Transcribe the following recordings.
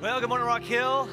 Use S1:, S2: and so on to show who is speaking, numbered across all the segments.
S1: Well, good morning, Rock Hill.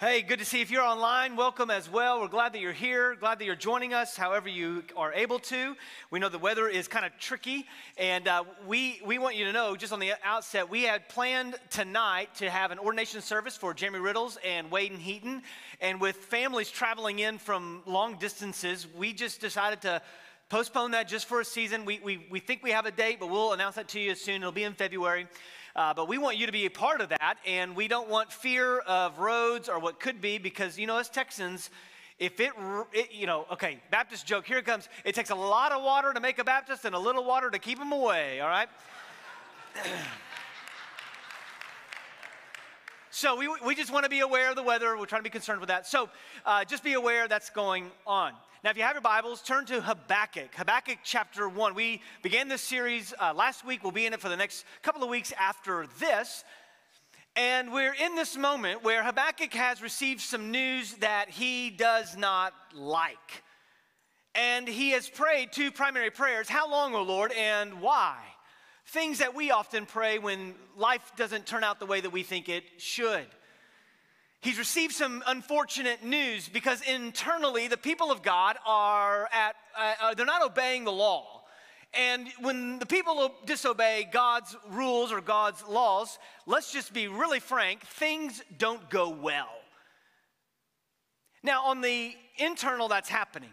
S1: Hey, good to see you. If you're online, welcome as well. We're glad that you're here, glad that you're joining us however you are able to. We know the weather is kind of tricky, and uh, we, we want you to know, just on the outset, we had planned tonight to have an ordination service for Jeremy Riddles and Wade and Heaton. And with families traveling in from long distances, we just decided to postpone that just for a season. We, we, we think we have a date, but we'll announce that to you soon. It'll be in February. Uh, but we want you to be a part of that, and we don't want fear of roads or what could be because, you know, as Texans, if it, it, you know, okay, Baptist joke, here it comes. It takes a lot of water to make a Baptist and a little water to keep them away, all right? so we, we just want to be aware of the weather. We're trying to be concerned with that. So uh, just be aware that's going on. Now, if you have your Bibles, turn to Habakkuk, Habakkuk chapter 1. We began this series uh, last week. We'll be in it for the next couple of weeks after this. And we're in this moment where Habakkuk has received some news that he does not like. And he has prayed two primary prayers How long, O Lord, and why? Things that we often pray when life doesn't turn out the way that we think it should. He's received some unfortunate news because internally the people of God are at, uh, uh, they're not obeying the law. And when the people disobey God's rules or God's laws, let's just be really frank, things don't go well. Now, on the internal, that's happening.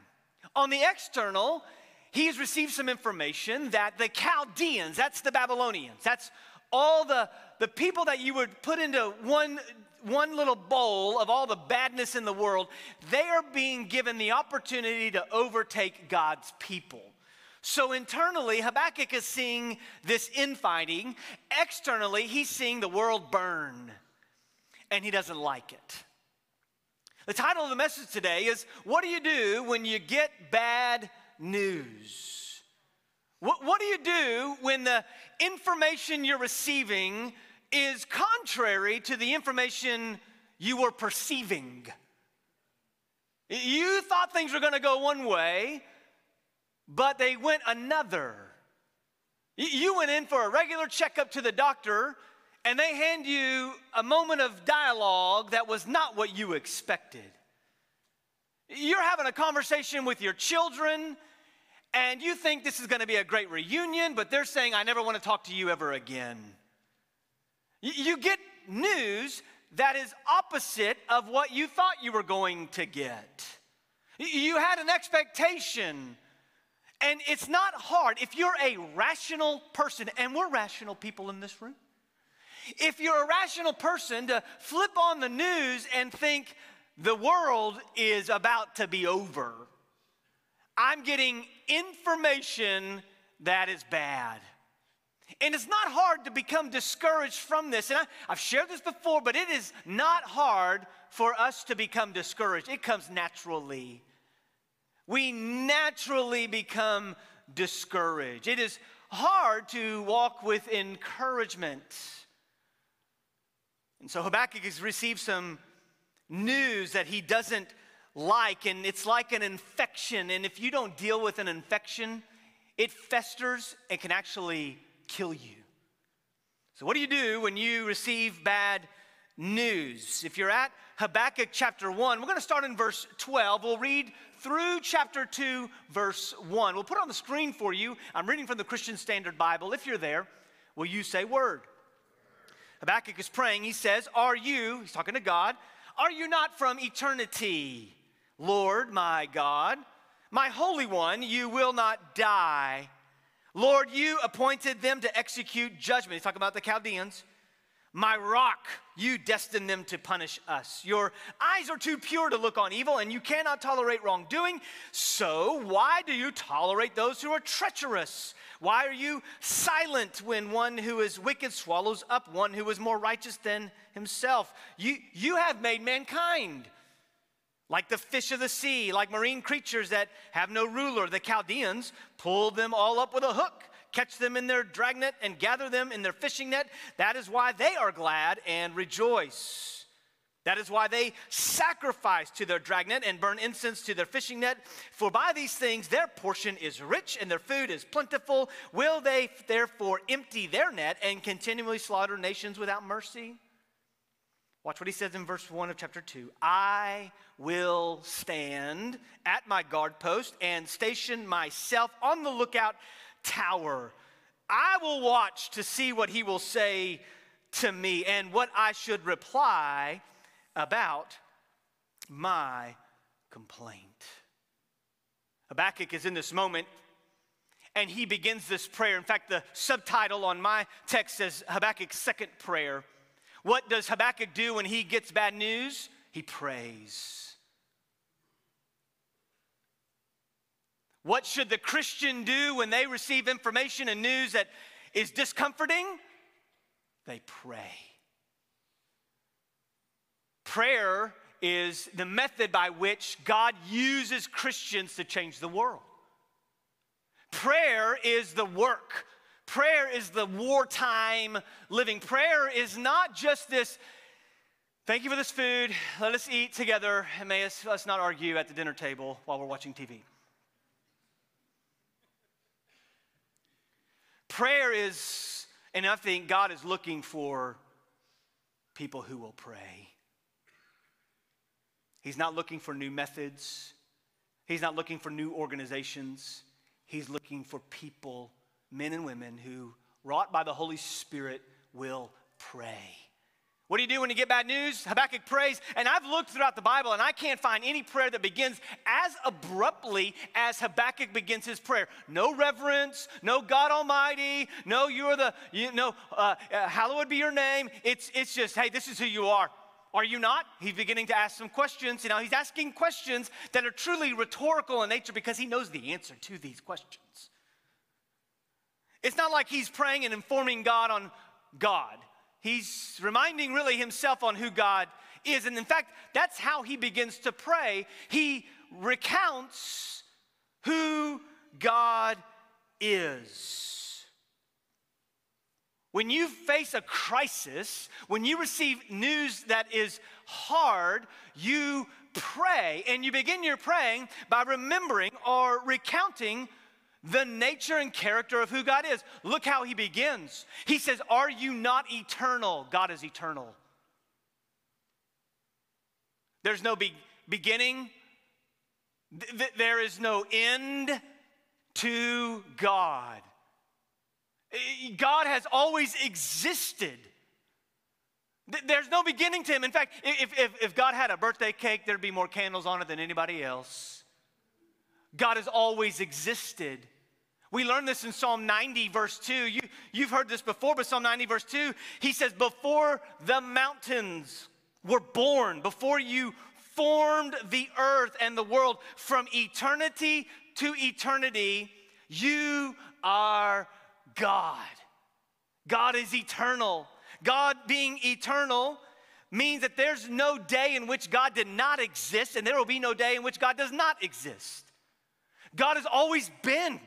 S1: On the external, he has received some information that the Chaldeans, that's the Babylonians, that's all the, the people that you would put into one one little bowl of all the badness in the world, they are being given the opportunity to overtake God's people. So internally, Habakkuk is seeing this infighting. Externally, he's seeing the world burn, and he doesn't like it. The title of the message today is What do you do when you get bad news? What, what do you do when the information you're receiving is contrary to the information you were perceiving. You thought things were going to go one way, but they went another. You went in for a regular checkup to the doctor, and they hand you a moment of dialogue that was not what you expected. You're having a conversation with your children, and you think this is going to be a great reunion, but they're saying, I never want to talk to you ever again. You get news that is opposite of what you thought you were going to get. You had an expectation, and it's not hard. If you're a rational person, and we're rational people in this room, if you're a rational person to flip on the news and think the world is about to be over, I'm getting information that is bad. And it's not hard to become discouraged from this. And I, have shared this before, but it is not hard for us to become discouraged. It comes naturally. We naturally become discouraged. It is hard to walk with encouragement. And so Habakkuk has received some news that he doesn't like, and it's like an infection. And if you don't deal with an infection, it festers and can actually kill you. So, what do you do when you receive bad news? If you're at Habakkuk chapter 1, we're going to start in verse 12. We'll read through chapter 2, verse 1. We'll put on the screen for you. I'm reading from the Christian Standard Bible. If you're there, will you say word? Habakkuk is praying. He says, Are you, he's talking to God, are you not from eternity? Lord, my God, my Holy One, you will not die. Lord, you appointed them to execute judgment. He's talking about the Chaldeans. My rock, you destined them to punish us. Your eyes are too pure to look on evil, and you cannot tolerate wrongdoing. So, why do you tolerate those who are treacherous? Why are you silent when one who is wicked swallows up one who is more righteous than himself? You, you have made mankind like the fish of the sea, like marine creatures that have no ruler. The Chaldeans pull them all up with a hook, catch them in their dragnet, and gather them in their fishing net. That is why they are glad and rejoice. That is why they sacrifice to their dragnet and burn incense to their fishing net. For by these things their portion is rich and their food is plentiful. Will they therefore empty their net and continually slaughter nations without mercy? Watch what he says in verse 1 of chapter 2. I will stand at my guard post and station myself on the lookout tower. I will watch to see what he will say to me and what I should reply about my complaint. Habakkuk is in this moment and he begins this prayer. In fact, the subtitle on my text says Habakkuk's second prayer. What does Habakkuk do when he gets bad news? He prays. What should the Christian do when they receive information and news that is discomforting? They pray. Prayer is the method by which God uses Christians to change the world. Prayer is the work. Prayer is the wartime living. Prayer is not just this, thank you for this food, let us eat together, and may us, let's not argue at the dinner table while we're watching TV. Prayer is, and I think God is looking for people who will pray. He's not looking for new methods. He's not looking for new organizations. He's looking for people, men and women, who, wrought by the Holy Spirit, will pray. What do you do when you get bad news? Habakkuk prays. And I've looked throughout the Bible and I can't find any prayer that begins as abruptly as Habakkuk begins his prayer. No reverence, no God Almighty, no, you're the, you know, uh, uh, hallowed be your name. It's, it's just, hey, this is who you are. Are you not? He's beginning to ask some questions. You know, he's asking questions that are truly rhetorical in nature because he knows the answer to these questions. It's not like he's praying and informing God on God. He's reminding really himself on who God is. And in fact, that's how he begins to pray. He recounts who God is. When you face a crisis, when you receive news that is hard, you pray. And you begin your praying by remembering or recounting the nature and character of who God is. Look how he begins. He says, Are you not eternal? God is eternal. There's no be- beginning, th- there is no end to God. Eh, God has always existed. There's no beginning to him. In fact, if, if, if, God had a birthday cake, there'd be more candles on it than anybody else. God has always existed. We learned this in Psalm 90, verse 2. You, you've heard this before, but Psalm 90, verse 2, he says, Before the mountains were born, before you formed the earth and the world, from eternity to eternity, you are God. God is eternal. God being eternal means that there's no day in which God did not exist, and there will be no day in which God does not exist. God has always been.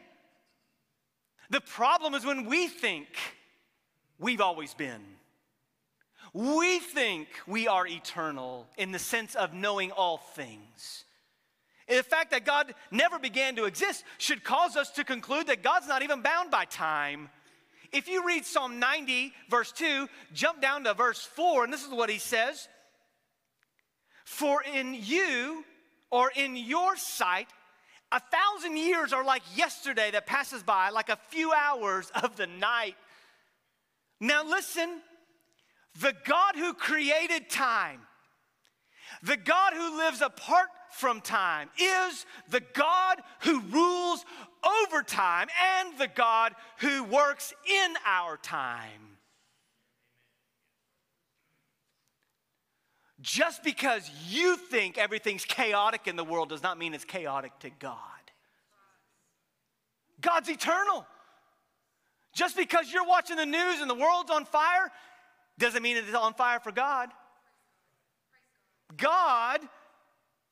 S1: The problem is when we think we've always been. We think we are eternal in the sense of knowing all things. The fact that God never began to exist should cause us to conclude that God's not even bound by time. If you read Psalm 90, verse 2, jump down to verse 4, and this is what he says For in you, or in your sight, a thousand years are like yesterday that passes by, like a few hours of the night. Now, listen the God who created time, the God who lives apart from time, is the God who rules over time and the God who works in our time. Just because you think everything's chaotic in the world does not mean it's chaotic to God. God's eternal. Just because you're watching the news and the world's on fire doesn't mean it's on fire for God. God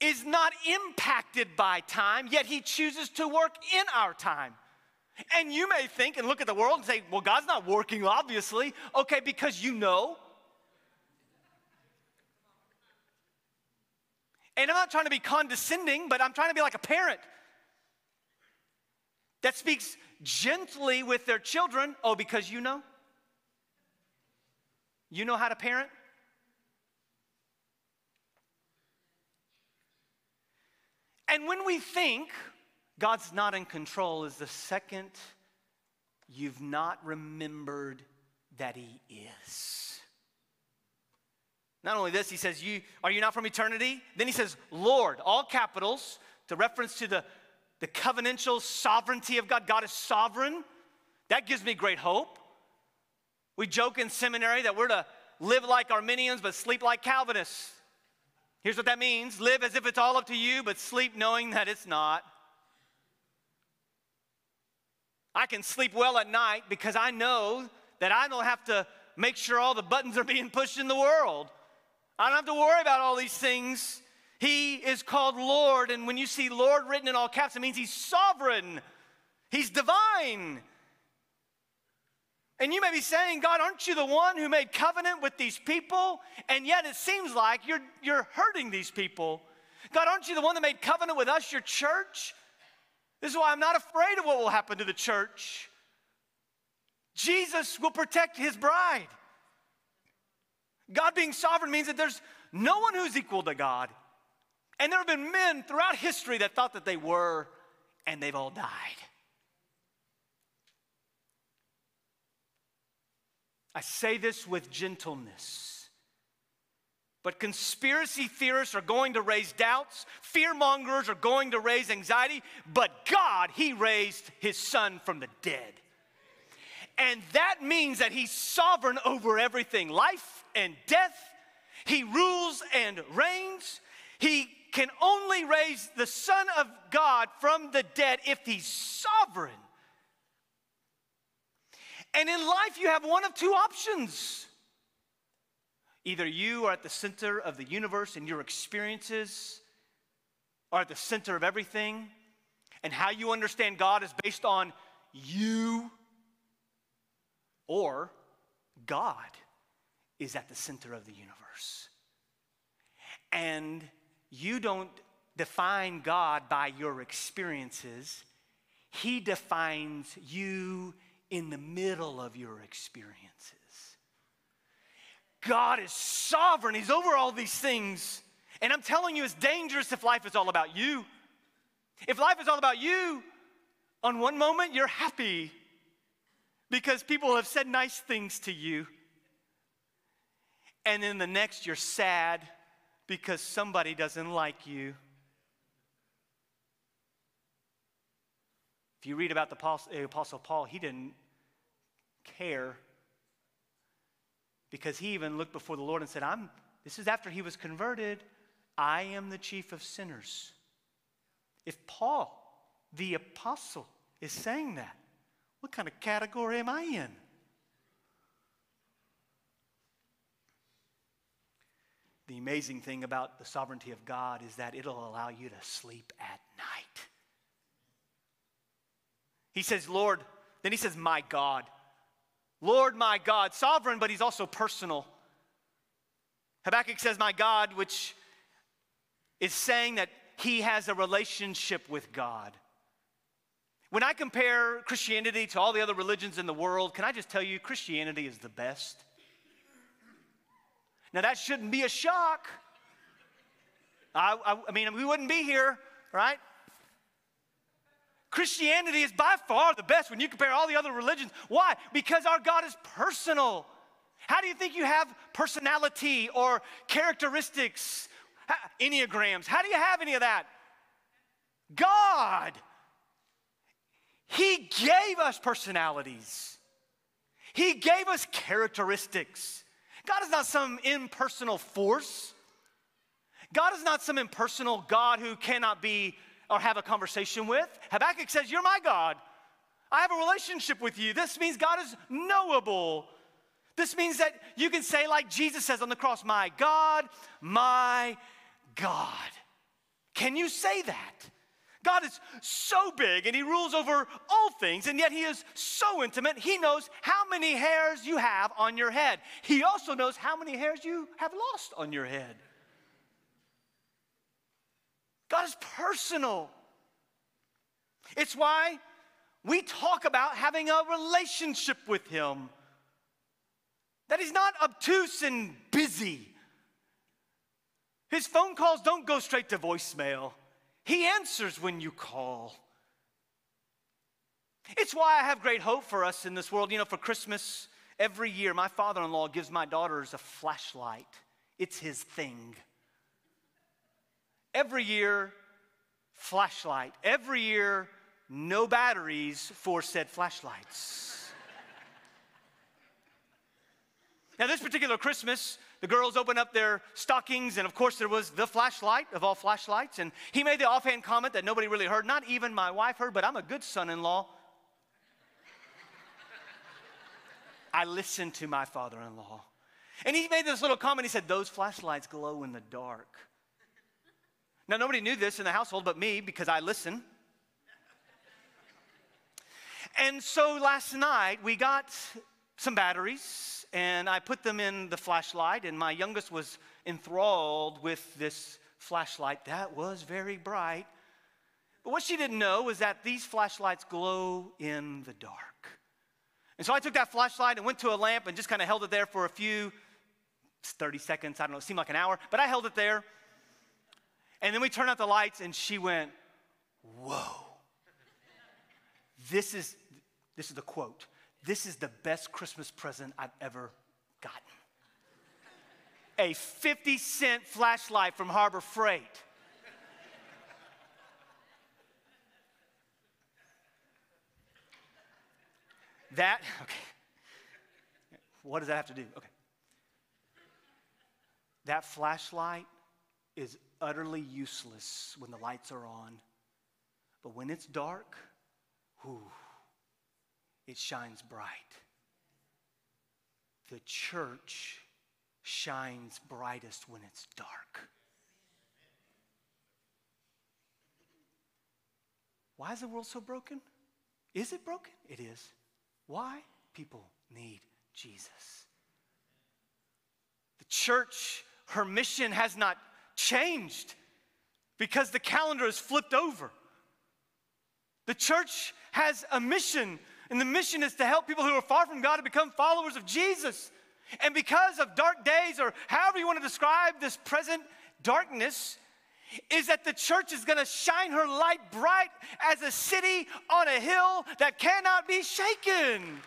S1: is not impacted by time, yet he chooses to work in our time. And you may think and look at the world and say, well, God's not working, obviously. Okay, because you know. And I'm not trying to be condescending, but I'm trying to be like a parent that speaks gently with their children. Oh, because you know? You know how to parent? And when we think God's not in control, is the second you've not remembered that He is. Not only this, he says, you, Are you not from eternity? Then he says, Lord, all capitals, to reference to the, the covenantal sovereignty of God. God is sovereign. That gives me great hope. We joke in seminary that we're to live like Arminians but sleep like Calvinists. Here's what that means live as if it's all up to you, but sleep knowing that it's not. I can sleep well at night because I know that I don't have to make sure all the buttons are being pushed in the world. I don't have to worry about all these things. He is called Lord, and when you see Lord written in all caps, it means He's sovereign, He's divine. And you may be saying, God, aren't you the one who made covenant with these people? And yet it seems like you're, you're hurting these people. God, aren't you the one that made covenant with us, your church? This is why I'm not afraid of what will happen to the church. Jesus will protect his bride. God being sovereign means that there's no one who's equal to God. And there have been men throughout history that thought that they were, and they've all died. I say this with gentleness. But conspiracy theorists are going to raise doubts, fear mongers are going to raise anxiety, but God, He raised His Son from the dead. And that means that He's sovereign over everything life and death. He rules and reigns. He can only raise the Son of God from the dead if He's sovereign. And in life, you have one of two options. Either you are at the center of the universe and your experiences are at the center of everything, and how you understand God is based on you, or God is at the center of the universe. And you don't define God by your experiences, He defines you in the middle of your experiences. God is sovereign, He's over all these things. And I'm telling you, it's dangerous if life is all about you. If life is all about you, on one moment you're happy because people have said nice things to you. And then the next you're sad because somebody doesn't like you. If you read about the Apostle Paul, he didn't care because he even looked before the Lord and said, I'm, this is after he was converted, I am the chief of sinners. If Paul, the apostle, is saying that, what kind of category am I in? The amazing thing about the sovereignty of God is that it'll allow you to sleep at night. He says, Lord, then he says, My God. Lord, my God. Sovereign, but he's also personal. Habakkuk says, My God, which is saying that he has a relationship with God. When I compare Christianity to all the other religions in the world, can I just tell you, Christianity is the best? Now, that shouldn't be a shock. I, I, I mean, we wouldn't be here, right? Christianity is by far the best when you compare all the other religions. Why? Because our God is personal. How do you think you have personality or characteristics, enneagrams? How do you have any of that? God. He gave us personalities, He gave us characteristics. God is not some impersonal force. God is not some impersonal God who cannot be or have a conversation with. Habakkuk says, You're my God. I have a relationship with you. This means God is knowable. This means that you can say, like Jesus says on the cross, My God, my God. Can you say that? God is so big and He rules over all things, and yet He is so intimate. He knows how many hairs you have on your head. He also knows how many hairs you have lost on your head. God is personal. It's why we talk about having a relationship with Him. That He's not obtuse and busy. His phone calls don't go straight to voicemail. He answers when you call. It's why I have great hope for us in this world. You know, for Christmas, every year, my father in law gives my daughters a flashlight, it's his thing. Every year, flashlight. Every year, no batteries for said flashlights. now, this particular Christmas, the girls opened up their stockings, and of course, there was the flashlight of all flashlights. And he made the offhand comment that nobody really heard, not even my wife heard, but I'm a good son in law. I listened to my father in law. And he made this little comment. He said, Those flashlights glow in the dark. Now, nobody knew this in the household but me because I listen. And so last night we got some batteries and I put them in the flashlight, and my youngest was enthralled with this flashlight that was very bright. But what she didn't know was that these flashlights glow in the dark. And so I took that flashlight and went to a lamp and just kind of held it there for a few 30 seconds. I don't know, it seemed like an hour, but I held it there. And then we turned out the lights, and she went, Whoa. This is, this is the quote. This is the best Christmas present I've ever gotten. A 50 cent flashlight from Harbor Freight. That, okay. What does that have to do? Okay. That flashlight is utterly useless when the lights are on. But when it's dark, whew, it shines bright. The church shines brightest when it's dark. Why is the world so broken? Is it broken? It is. Why? People need Jesus. The church, her mission has not changed because the calendar is flipped over. The church has a mission, and the mission is to help people who are far from God to become followers of Jesus. And because of dark days, or however you want to describe this present darkness, is that the church is going to shine her light bright as a city on a hill that cannot be shaken.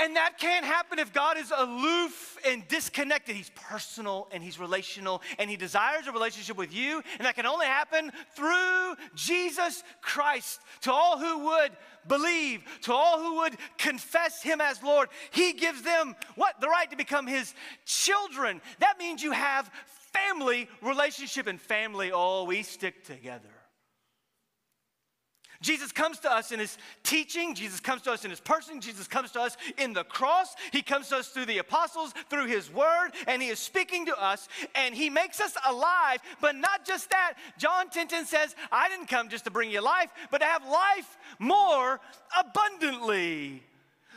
S1: And that can't happen if God is aloof and disconnected. He's personal and he's relational and he desires a relationship with you. And that can only happen through Jesus Christ. To all who would believe, to all who would confess him as Lord, he gives them what? The right to become his children. That means you have family relationship and family, oh, we stick together. Jesus comes to us in his teaching. Jesus comes to us in his person. Jesus comes to us in the cross. He comes to us through the apostles, through his word, and he is speaking to us and he makes us alive. But not just that. John 10 10 says, I didn't come just to bring you life, but to have life more abundantly.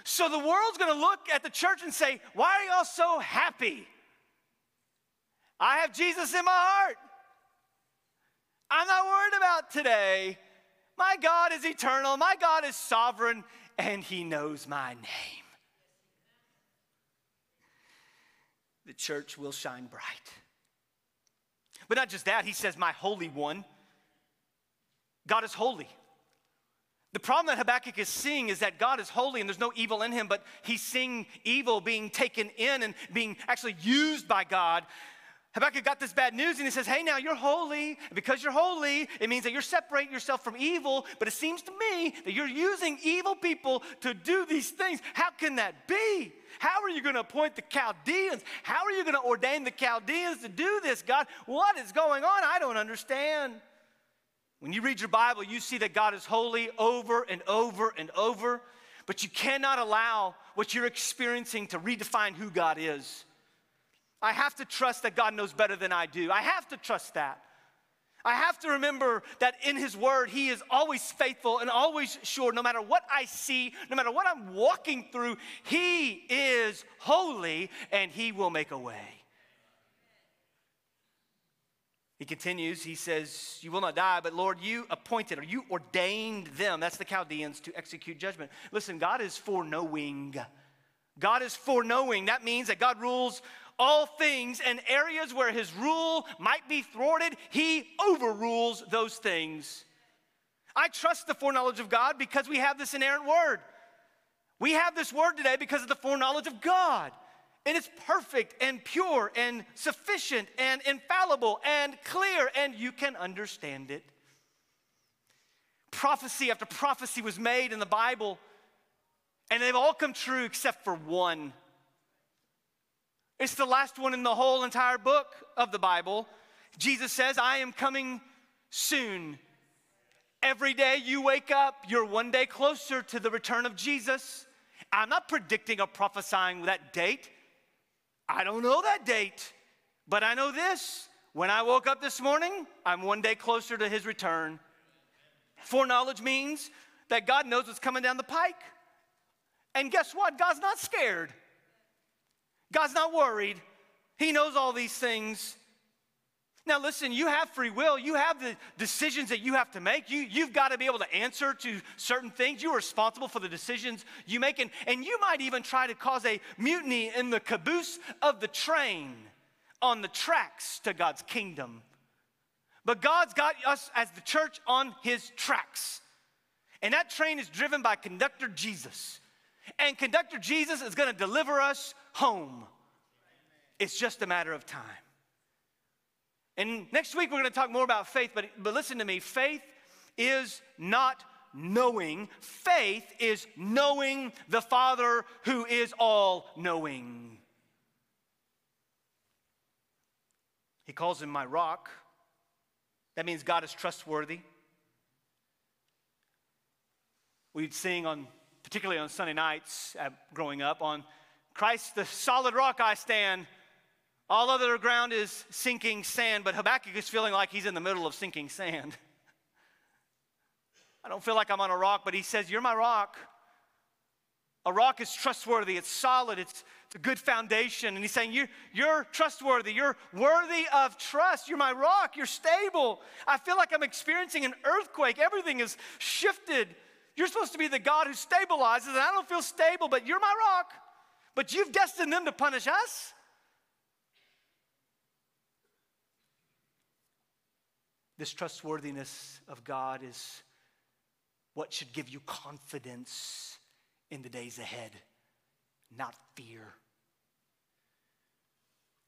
S1: So the world's gonna look at the church and say, Why are y'all so happy? I have Jesus in my heart. I'm not worried about today. My God is eternal, my God is sovereign, and He knows my name. The church will shine bright. But not just that, He says, My Holy One. God is holy. The problem that Habakkuk is seeing is that God is holy and there's no evil in him, but he's seeing evil being taken in and being actually used by God Habakkuk got this bad news and he says, Hey, now you're holy. And because you're holy, it means that you're separating yourself from evil. But it seems to me that you're using evil people to do these things. How can that be? How are you going to appoint the Chaldeans? How are you going to ordain the Chaldeans to do this, God? What is going on? I don't understand. When you read your Bible, you see that God is holy over and over and over, but you cannot allow what you're experiencing to redefine who God is. I have to trust that God knows better than I do. I have to trust that. I have to remember that in His Word, He is always faithful and always sure. No matter what I see, no matter what I'm walking through, He is holy and He will make a way. He continues, he says, You will not die, but Lord, you appointed or you ordained them, that's the Chaldeans, to execute judgment. Listen, God is foreknowing. God is foreknowing. That means that God rules all things and areas where his rule might be thwarted, he overrules those things. I trust the foreknowledge of God because we have this inerrant word. We have this word today because of the foreknowledge of God. And it's perfect and pure and sufficient and infallible and clear, and you can understand it. Prophecy after prophecy was made in the Bible, and they've all come true except for one. It's the last one in the whole entire book of the Bible. Jesus says, I am coming soon. Every day you wake up, you're one day closer to the return of Jesus. I'm not predicting or prophesying that date. I don't know that date, but I know this. When I woke up this morning, I'm one day closer to his return. Foreknowledge means that God knows what's coming down the pike. And guess what? God's not scared. God's not worried. He knows all these things. Now, listen, you have free will. You have the decisions that you have to make. You, you've got to be able to answer to certain things. You're responsible for the decisions you make. And, and you might even try to cause a mutiny in the caboose of the train on the tracks to God's kingdom. But God's got us as the church on his tracks. And that train is driven by conductor Jesus. And conductor Jesus is going to deliver us home. It's just a matter of time. And next week, we're going to talk more about faith, but, but listen to me faith is not knowing, faith is knowing the Father who is all knowing. He calls him my rock. That means God is trustworthy. We'd sing on, particularly on Sunday nights uh, growing up, on Christ, the solid rock I stand. All other ground is sinking sand, but Habakkuk is feeling like he's in the middle of sinking sand. I don't feel like I'm on a rock, but he says, You're my rock. A rock is trustworthy, it's solid, it's, it's a good foundation. And he's saying, you're, you're trustworthy, you're worthy of trust, you're my rock, you're stable. I feel like I'm experiencing an earthquake, everything is shifted. You're supposed to be the God who stabilizes, and I don't feel stable, but you're my rock. But you've destined them to punish us. This trustworthiness of God is what should give you confidence in the days ahead, not fear.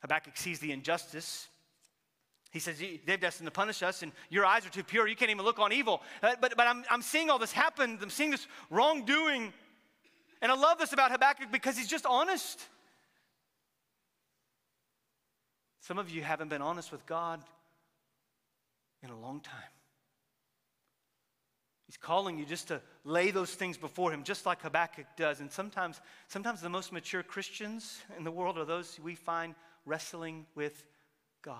S1: Habakkuk sees the injustice. He says, They've destined to punish us, and your eyes are too pure. You can't even look on evil. But, but, but I'm, I'm seeing all this happen. I'm seeing this wrongdoing. And I love this about Habakkuk because he's just honest. Some of you haven't been honest with God in a long time. He's calling you just to lay those things before him, just like Habakkuk does. And sometimes, sometimes the most mature Christians in the world are those we find wrestling with God.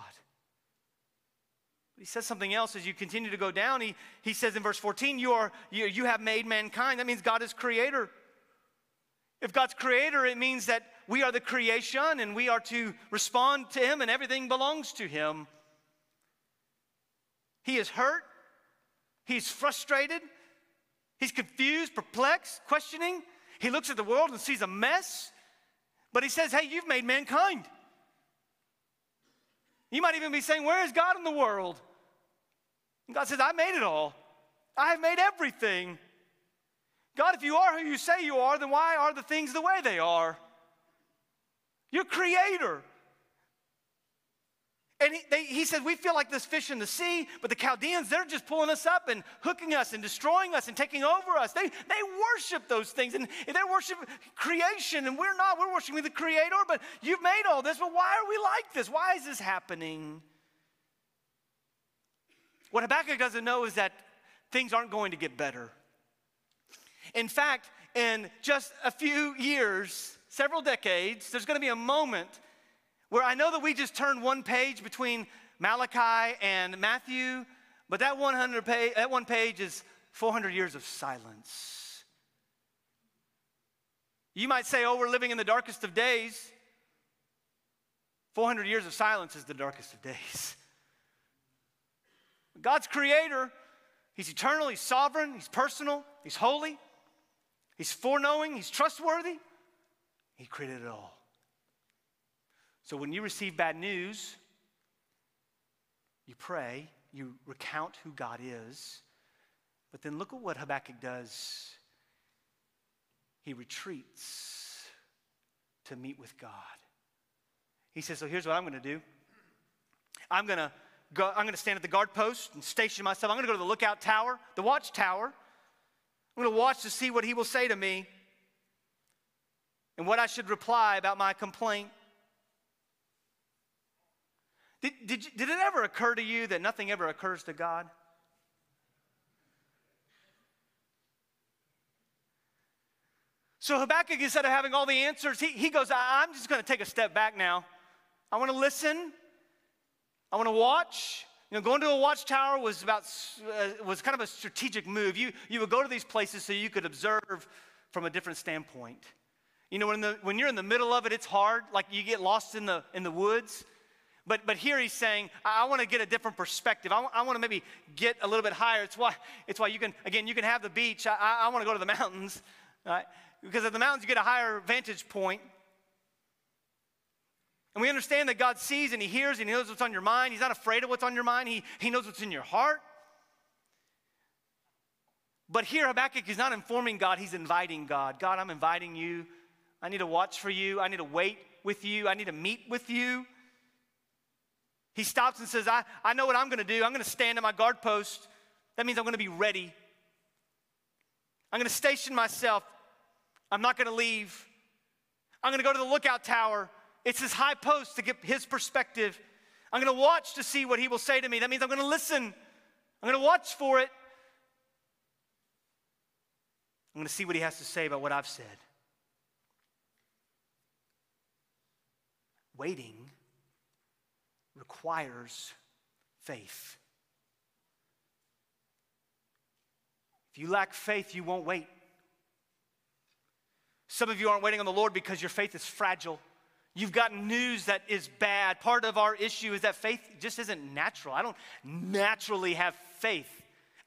S1: He says something else as you continue to go down. He, he says in verse 14, you, are, you, you have made mankind. That means God is creator. If God's creator, it means that we are the creation and we are to respond to Him and everything belongs to Him. He is hurt. He's frustrated. He's confused, perplexed, questioning. He looks at the world and sees a mess. But he says, Hey, you've made mankind. You might even be saying, Where is God in the world? And God says, I made it all. I have made everything. God, if you are who you say you are, then why are the things the way they are? You're creator. And he, they, he said, We feel like this fish in the sea, but the Chaldeans, they're just pulling us up and hooking us and destroying us and taking over us. They, they worship those things and they worship creation, and we're not. We're worshiping the Creator, but you've made all this, but why are we like this? Why is this happening? What Habakkuk doesn't know is that things aren't going to get better. In fact, in just a few years, several decades, there's going to be a moment where I know that we just turned one page between Malachi and Matthew, but that 100 page, that one page is 400 years of silence. You might say, oh, we're living in the darkest of days. 400 years of silence is the darkest of days. God's creator, He's eternal, He's sovereign, He's personal, He's holy, He's foreknowing, He's trustworthy. He created it all. So when you receive bad news, you pray, you recount who God is, but then look at what Habakkuk does. He retreats to meet with God. He says, So here's what I'm going to do I'm going to go, I'm going to stand at the guard post and station myself. I'm going to go to the lookout tower, the watchtower. I'm going to watch to see what he will say to me and what I should reply about my complaint. Did, did, did it ever occur to you that nothing ever occurs to God? So Habakkuk, instead of having all the answers, he, he goes, I'm just going to take a step back now. I want to listen. I want to watch. You know, going to a watchtower was about uh, was kind of a strategic move. You you would go to these places so you could observe from a different standpoint. You know, when, the, when you're in the middle of it, it's hard. Like you get lost in the in the woods. But, but here he's saying, I, I want to get a different perspective. I, w- I want to maybe get a little bit higher. It's why, it's why you can, again, you can have the beach. I, I, I want to go to the mountains. Right? Because at the mountains, you get a higher vantage point. And we understand that God sees and He hears and He knows what's on your mind. He's not afraid of what's on your mind, He, he knows what's in your heart. But here, Habakkuk is not informing God, he's inviting God. God, I'm inviting you. I need to watch for you. I need to wait with you. I need to meet with you. He stops and says, I, I know what I'm going to do. I'm going to stand at my guard post. That means I'm going to be ready. I'm going to station myself. I'm not going to leave. I'm going to go to the lookout tower. It's his high post to get his perspective. I'm going to watch to see what he will say to me. That means I'm going to listen. I'm going to watch for it. I'm going to see what he has to say about what I've said. Waiting requires faith. If you lack faith, you won't wait. Some of you aren't waiting on the Lord because your faith is fragile. You've got news that is bad. Part of our issue is that faith just isn't natural. I don't naturally have faith.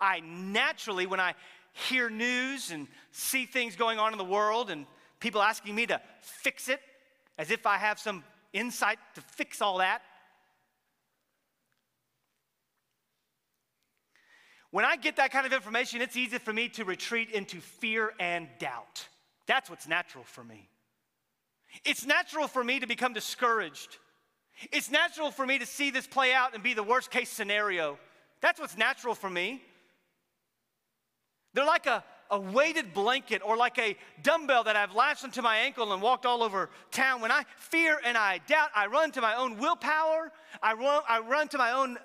S1: I naturally, when I hear news and see things going on in the world and people asking me to fix it, as if I have some insight to fix all that, When I get that kind of information, it's easy for me to retreat into fear and doubt. That's what's natural for me. It's natural for me to become discouraged. It's natural for me to see this play out and be the worst case scenario. That's what's natural for me. They're like a, a weighted blanket or like a dumbbell that I've latched onto my ankle and walked all over town. When I fear and I doubt, I run to my own willpower, I run, I run to my own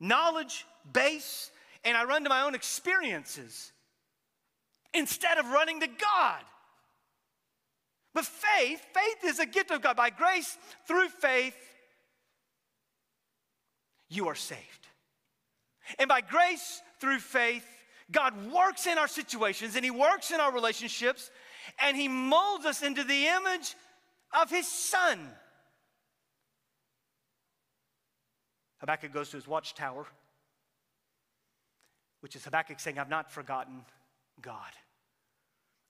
S1: knowledge base, and I run to my own experiences instead of running to God. But faith, faith is a gift of God. By grace, through faith, you are saved. And by grace, through faith, God works in our situations and He works in our relationships and He molds us into the image of His Son. Habakkuk goes to his watchtower which is Habakkuk saying, I've not forgotten God.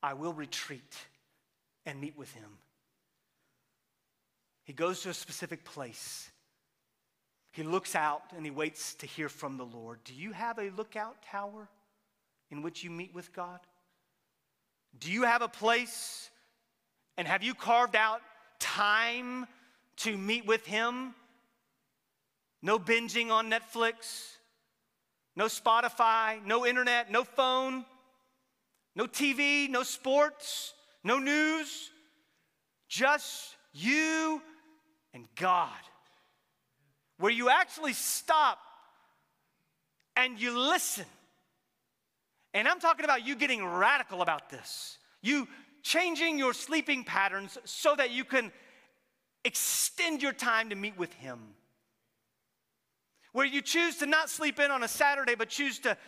S1: I will retreat and meet with him. He goes to a specific place. He looks out and he waits to hear from the Lord. Do you have a lookout tower in which you meet with God? Do you have a place and have you carved out time to meet with Him? No binging on Netflix, no Spotify, no internet, no phone, no TV, no sports, no news. Just you and God. Where you actually stop and you listen. And I'm talking about you getting radical about this. You changing your sleeping patterns so that you can extend your time to meet with Him where you choose to not sleep in on a Saturday, but choose to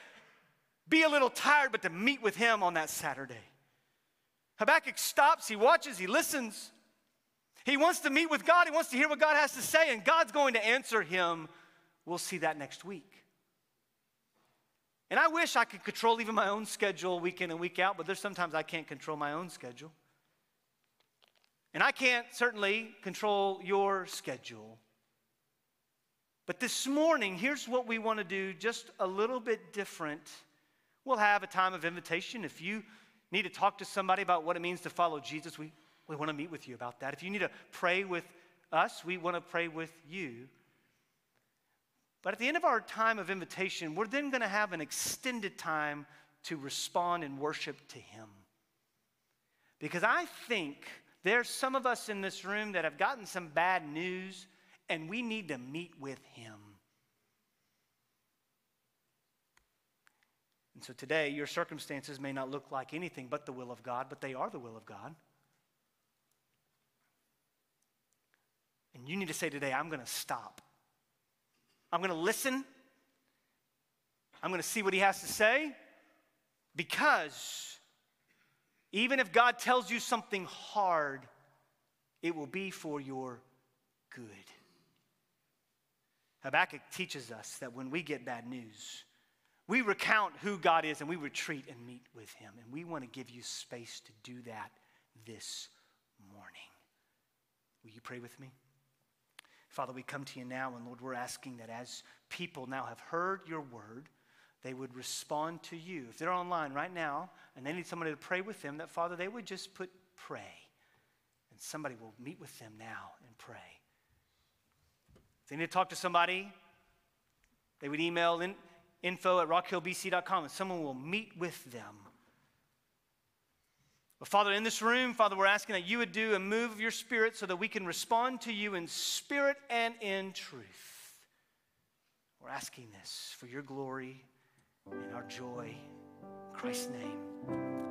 S1: be a little tired, but to meet with Him on that Saturday. Habakkuk stops, he watches, he listens. He wants to meet with God, he wants to hear what God has to say, and God's going to answer him. We'll see that next week. And I wish I could control even my own schedule week in and week out, but there's sometimes I can't control my own schedule. And I can't certainly control your schedule. But this morning, here's what we want to do just a little bit different. We'll have a time of invitation. If you need to talk to somebody about what it means to follow Jesus, we, we want to meet with you about that. If you need to pray with us, we want to pray with you. But at the end of our time of invitation, we're then going to have an extended time to respond and worship to Him. Because I think there's some of us in this room that have gotten some bad news and we need to meet with Him. And so today, your circumstances may not look like anything but the will of God, but they are the will of God. And you need to say today, I'm going to stop. I'm going to listen. I'm going to see what He has to say because even if God tells you something hard, it will be for your good. Habakkuk teaches us that when we get bad news, we recount who God is and we retreat and meet with Him. And we want to give you space to do that this morning. Will you pray with me? Father, we come to you now, and Lord, we're asking that as people now have heard your word, they would respond to you. If they're online right now and they need somebody to pray with them, that Father, they would just put pray. And somebody will meet with them now and pray. If they need to talk to somebody, they would email in, info at rockhillbc.com and someone will meet with them. But Father, in this room, Father, we're asking that you would do a move of your spirit so that we can respond to you in spirit and in truth. We're asking this for your glory and our joy. In Christ's name.